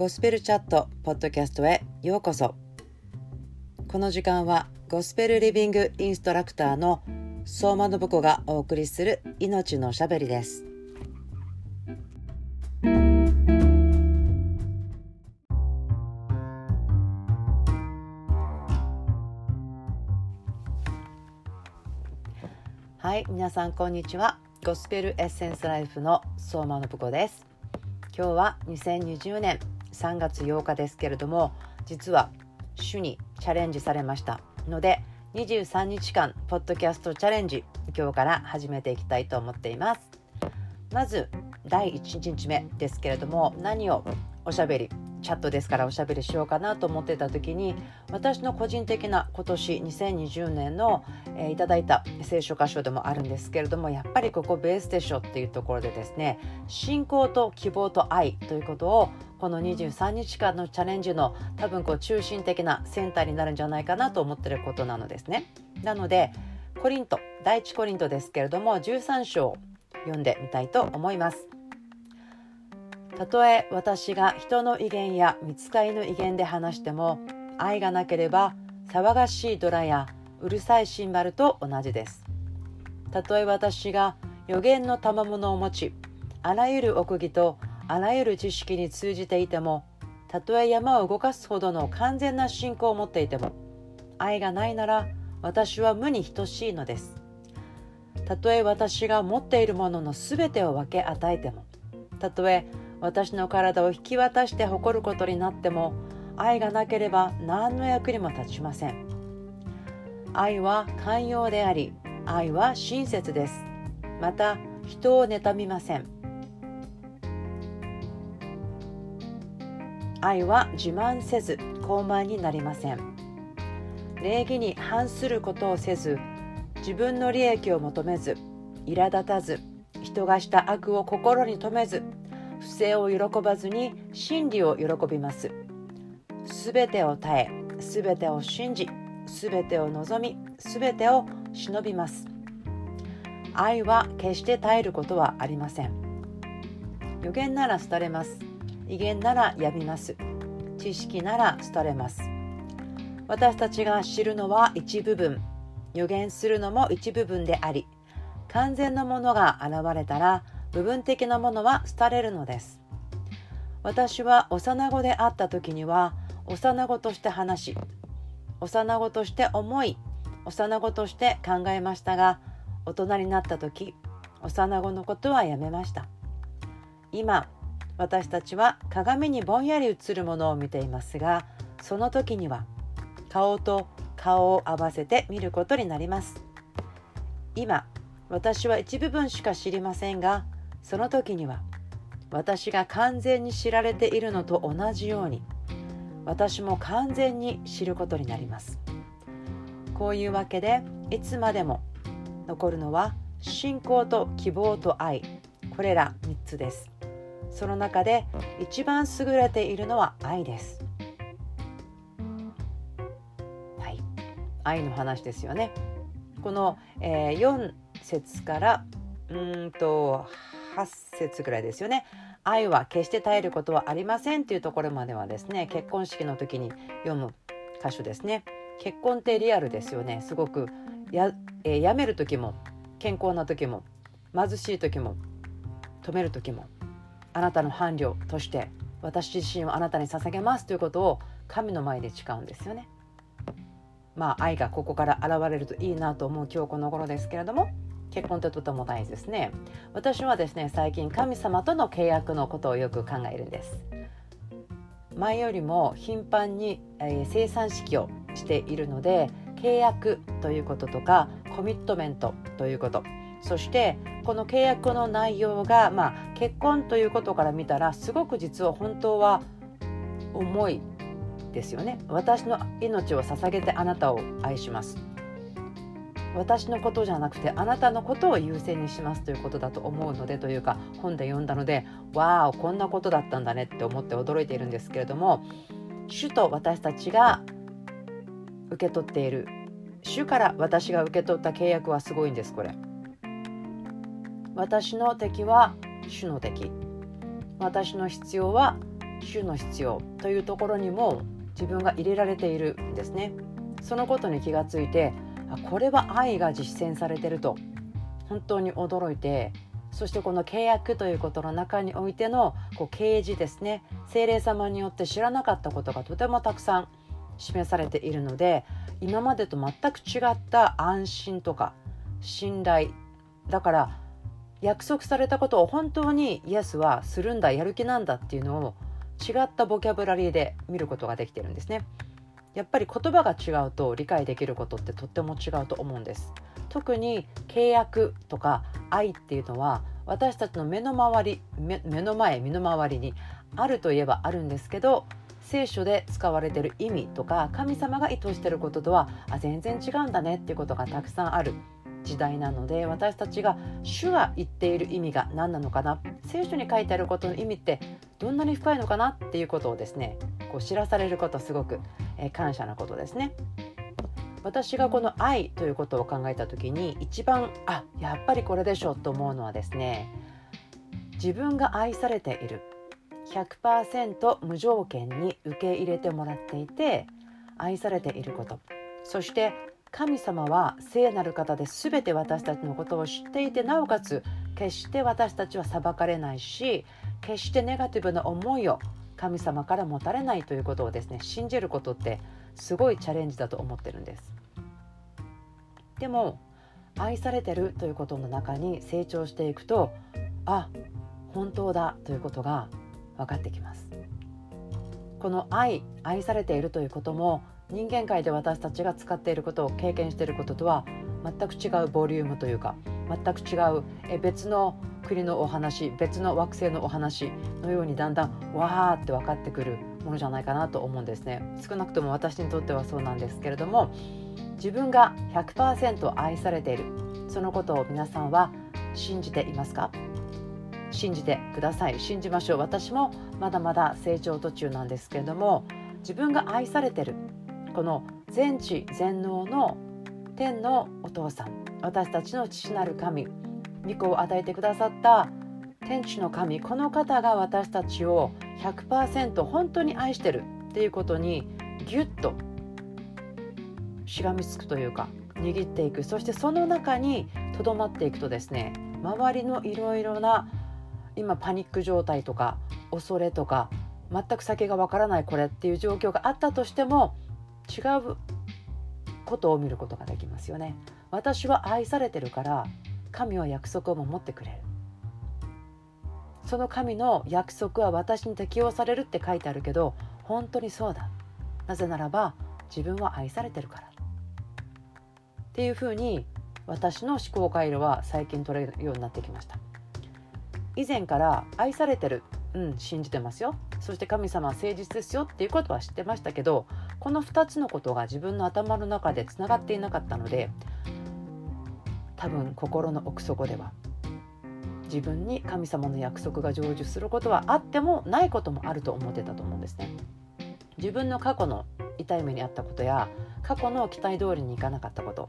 ゴスペルチャットポッドキャストへようこそ。この時間はゴスペルリビングインストラクターの相馬信子がお送りする命のしゃべりです。はい皆さんこんにちは。ゴスペルエッセンスライフの相馬信子です。今日は2020年3月8日ですけれども実は主にチャレンジされました。ので23日間ポッドキャストチャレンジ今日から始めていきたいと思っています。まず第1日目ですけれども何をおしゃべりチャットですからおしゃべりしようかなと思ってた時に私の個人的な今年2020年の、えー、いただいた聖書箇所でもあるんですけれどもやっぱりここベースでしょっていうところでですね信仰と希望と愛ということをこの23日間のチャレンジの多分こう中心的なセンターになるんじゃないかなと思ってることなのですね。なのでコリント第一コリントですけれども13章読んでみたいと思います。たとえ私が人の威厳や見つかりの威厳で話しても愛がなければ騒がしいドラやうるさいシンバルと同じですたとえ私が予言の賜物を持ちあらゆる奥義とあらゆる知識に通じていてもたとえ山を動かすほどの完全な信仰を持っていても愛がないなら私は無に等しいのです。たとえ私が持っているもののすべてを分け与えてもたとえ私の体を引き渡して誇ることになっても愛がなければ何の役にも立ちません。愛は寛容であり愛は親切です。また人を妬みません。愛は自慢せず高慢になりません。礼儀に反することをせず自分の利益を求めず苛立たず人がした悪を心に留めず不正を喜ばずに真理を喜びます。すべてを耐えすべてを信じすべてを望みすべてを忍びます。愛は決して耐えることはありません。予言なら廃れます。威厳ならやみます。知識なら廃れます。私たちが知るのは一部分。予言するのも一部分であり完全なものが現れたら部分的なものは廃れるのです。私は幼子であった時には幼子として話し幼子として思い幼子として考えましたが大人になった時幼子のことはやめました。今私たちは鏡にぼんやり映るものを見ていますがその時には顔と顔を合わせて見ることになります。今私は一部分しか知りませんがその時には私が完全に知られているのと同じように私も完全に知ることになります。こういうわけでいつまでも残るのは信仰と希望と愛。これら3つです。その中で一番優れているのは愛です。はい。愛の話ですよね。この、えー、4節からうんと8節ぐらいですよね。愛は決して耐えることはありませんというところまではですね結婚式の時に読む箇所ですね。結婚ってリアルですよね。すごくや,、えー、める時も健康な時も貧しい時も止める時もあなたの伴侶として私自身をあなたに捧げますということを神の前で誓うんですよね。まあ愛がここから現れるといいなと思う今日この頃ですけれども結婚ってとても大事ですね。私はですね最近神様との契約のことをよく考えるんです。前よりも頻繁に、えー、生産式をしているので契約ということとかコミットメントということ。そしてこの契約の内容が、まあ、結婚ということから見たらすごく実は本当は重いですよね。私の命を捧げてあなたを愛します。私のことじゃなくてあなたのことを優先にしますということだと思うのでというか本で読んだのでわあこんなことだったんだねって思って驚いているんですけれども主と私たちが受け取っている主から私が受け取った契約はすごいんですこれ。私の敵は主の敵。私の必要は主の必要というところにも自分が入れられているんですね。そのことに気がついてこれは愛が実践されてると。本当に驚いてそしてこの契約ということの中においてのこう啓示ですね。精霊様によって知らなかったことがとてもたくさん示されているので今までと全く違った安心とか信頼。だから約束されたことを本当にイエスはするんだやる気なんだっていうのを違ったボキャブラリーで見ることができてるんですね。やっぱり言葉が違うと理解できることってとっても違うと思うんです。特に契約とか愛っていうのは私たちの目の周り目の前身の回りにあるといえばあるんですけど聖書で使われてる意味とか神様が意図してることとはあ全然違うんだねっていうことがたくさんある時代なので私たちが主が言っている意味が何なのかな？聖書に書いてあることの意味ってどんなに深いのかな？っていうことをですねこう知らされることすごく、えー、感謝なことですね。私がこの愛ということを考えた時に一番あやっぱりこれでしょと思うのはですね自分が愛されている100%無条件に受け入れてもらっていて愛されていること。そして神様は聖なる方で全て私たちのことを知っていてなおかつ決して私たちは裁かれないし決してネガティブな思いを神様から持たれないということをですね信じることってすごいチャレンジだと思ってるんです。でも愛されてるということの中に成長していくとあ本当だということが分かってきます。この愛愛されているということも人間界で私たちが使っていることを経験していることとは全く違うボリュームというか全く違うえ別の国のお話別の惑星のお話のようにだんだんわーって分かってくるものじゃないかなと思うんですね。少なくとも私にとってはそうなんですけれども自分が100%愛されているそのことを皆さんは信じていますか？信じてください。信じましょう。私もまだまだ成長途中なんですけれども自分が愛されてるこの全知全能の天のお父さん私たちの父なる神御子を与えてくださった天地の神この方が私たちを100%本当に愛してるっていうことにギュッとしがみつくというか握っていく。そしてその中にとどまっていくとですね周りのいろいろな今パニック状態とか恐れとか全く先がわからないこれっていう状況があったとしても違うことを見ることができますよね。私は愛されてるから神は約束を守ってくれる。その神の約束は私に適用されるって書いてあるけど本当にそうだ。なぜならば自分は愛されてるから。っていうふうに私の思考回路は最近取れるようになってきました。以前から愛されてるうん信じてますよそして神様は誠実ですよっていうことは知ってましたけどこの2つのことが自分の頭の中でつながっていなかったので多分心の奥底では自分に神様の約束が成就することはあってもないこともあると思ってたと思うんですね。自分の過去の痛い目にあったことや過去の期待通りにいかなかったこと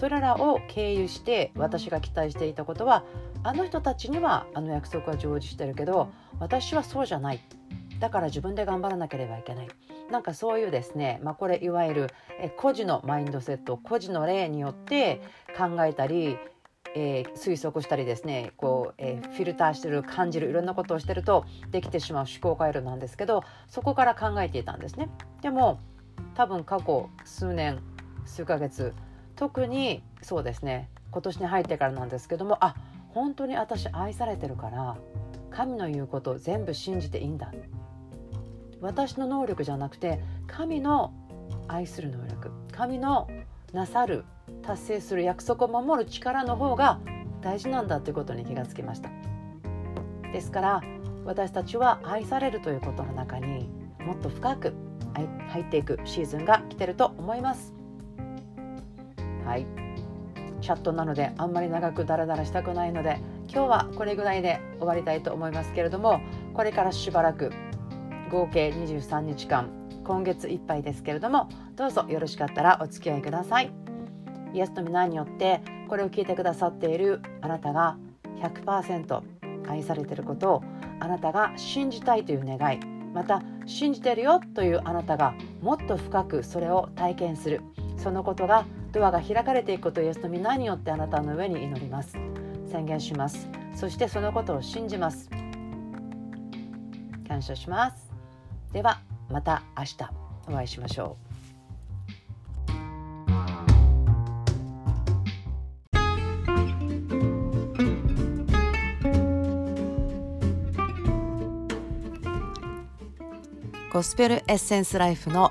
それらを経由して私が期待していたことはあの人たちにはあの約束は成就してるけど私はそうじゃないだから自分で頑張らなければいけないなんかそういうですね、まあ、これいわゆるえ孤児のマインドセット孤児の例によって考えたり、えー、推測したりですねこう、えー、フィルターしてる感じるいろんなことをしてるとできてしまう思考回路なんですけどそこから考えていたんですね。でも多分過去数年数ヶ月特にそうですね今年に入ってからなんですけどもあ本当に私愛されてるから神の言うことを全部信じていいんだ。私の能力じゃなくて神の愛する能力神のなさる達成する約束を守る力の方が大事なんだということに気がつきました。ですから私たちは愛されるということの中にもっと深く入っていくシーズンが来てると思います。はい。チャットなのであんまり長くダラダラしたくないので今日はこれぐらいで終わりたいと思いますけれどもこれからしばらく合計23日間今月いっぱいですけれどもどうぞよろしかったらお付き合いください。イエスと皆によってこれを聞いてくださっているあなたが100%愛されていることをあなたが信じたいという願いまた信じてるよというあなたがもっと深くそれを体験するそのことがドアが開かれていくことをイエスの皆によってあなたの上に祈ります。宣言します。そしてそのことを信じます。感謝します。ではまた明日お会いしましょう。ゴスペルエッセンスライフの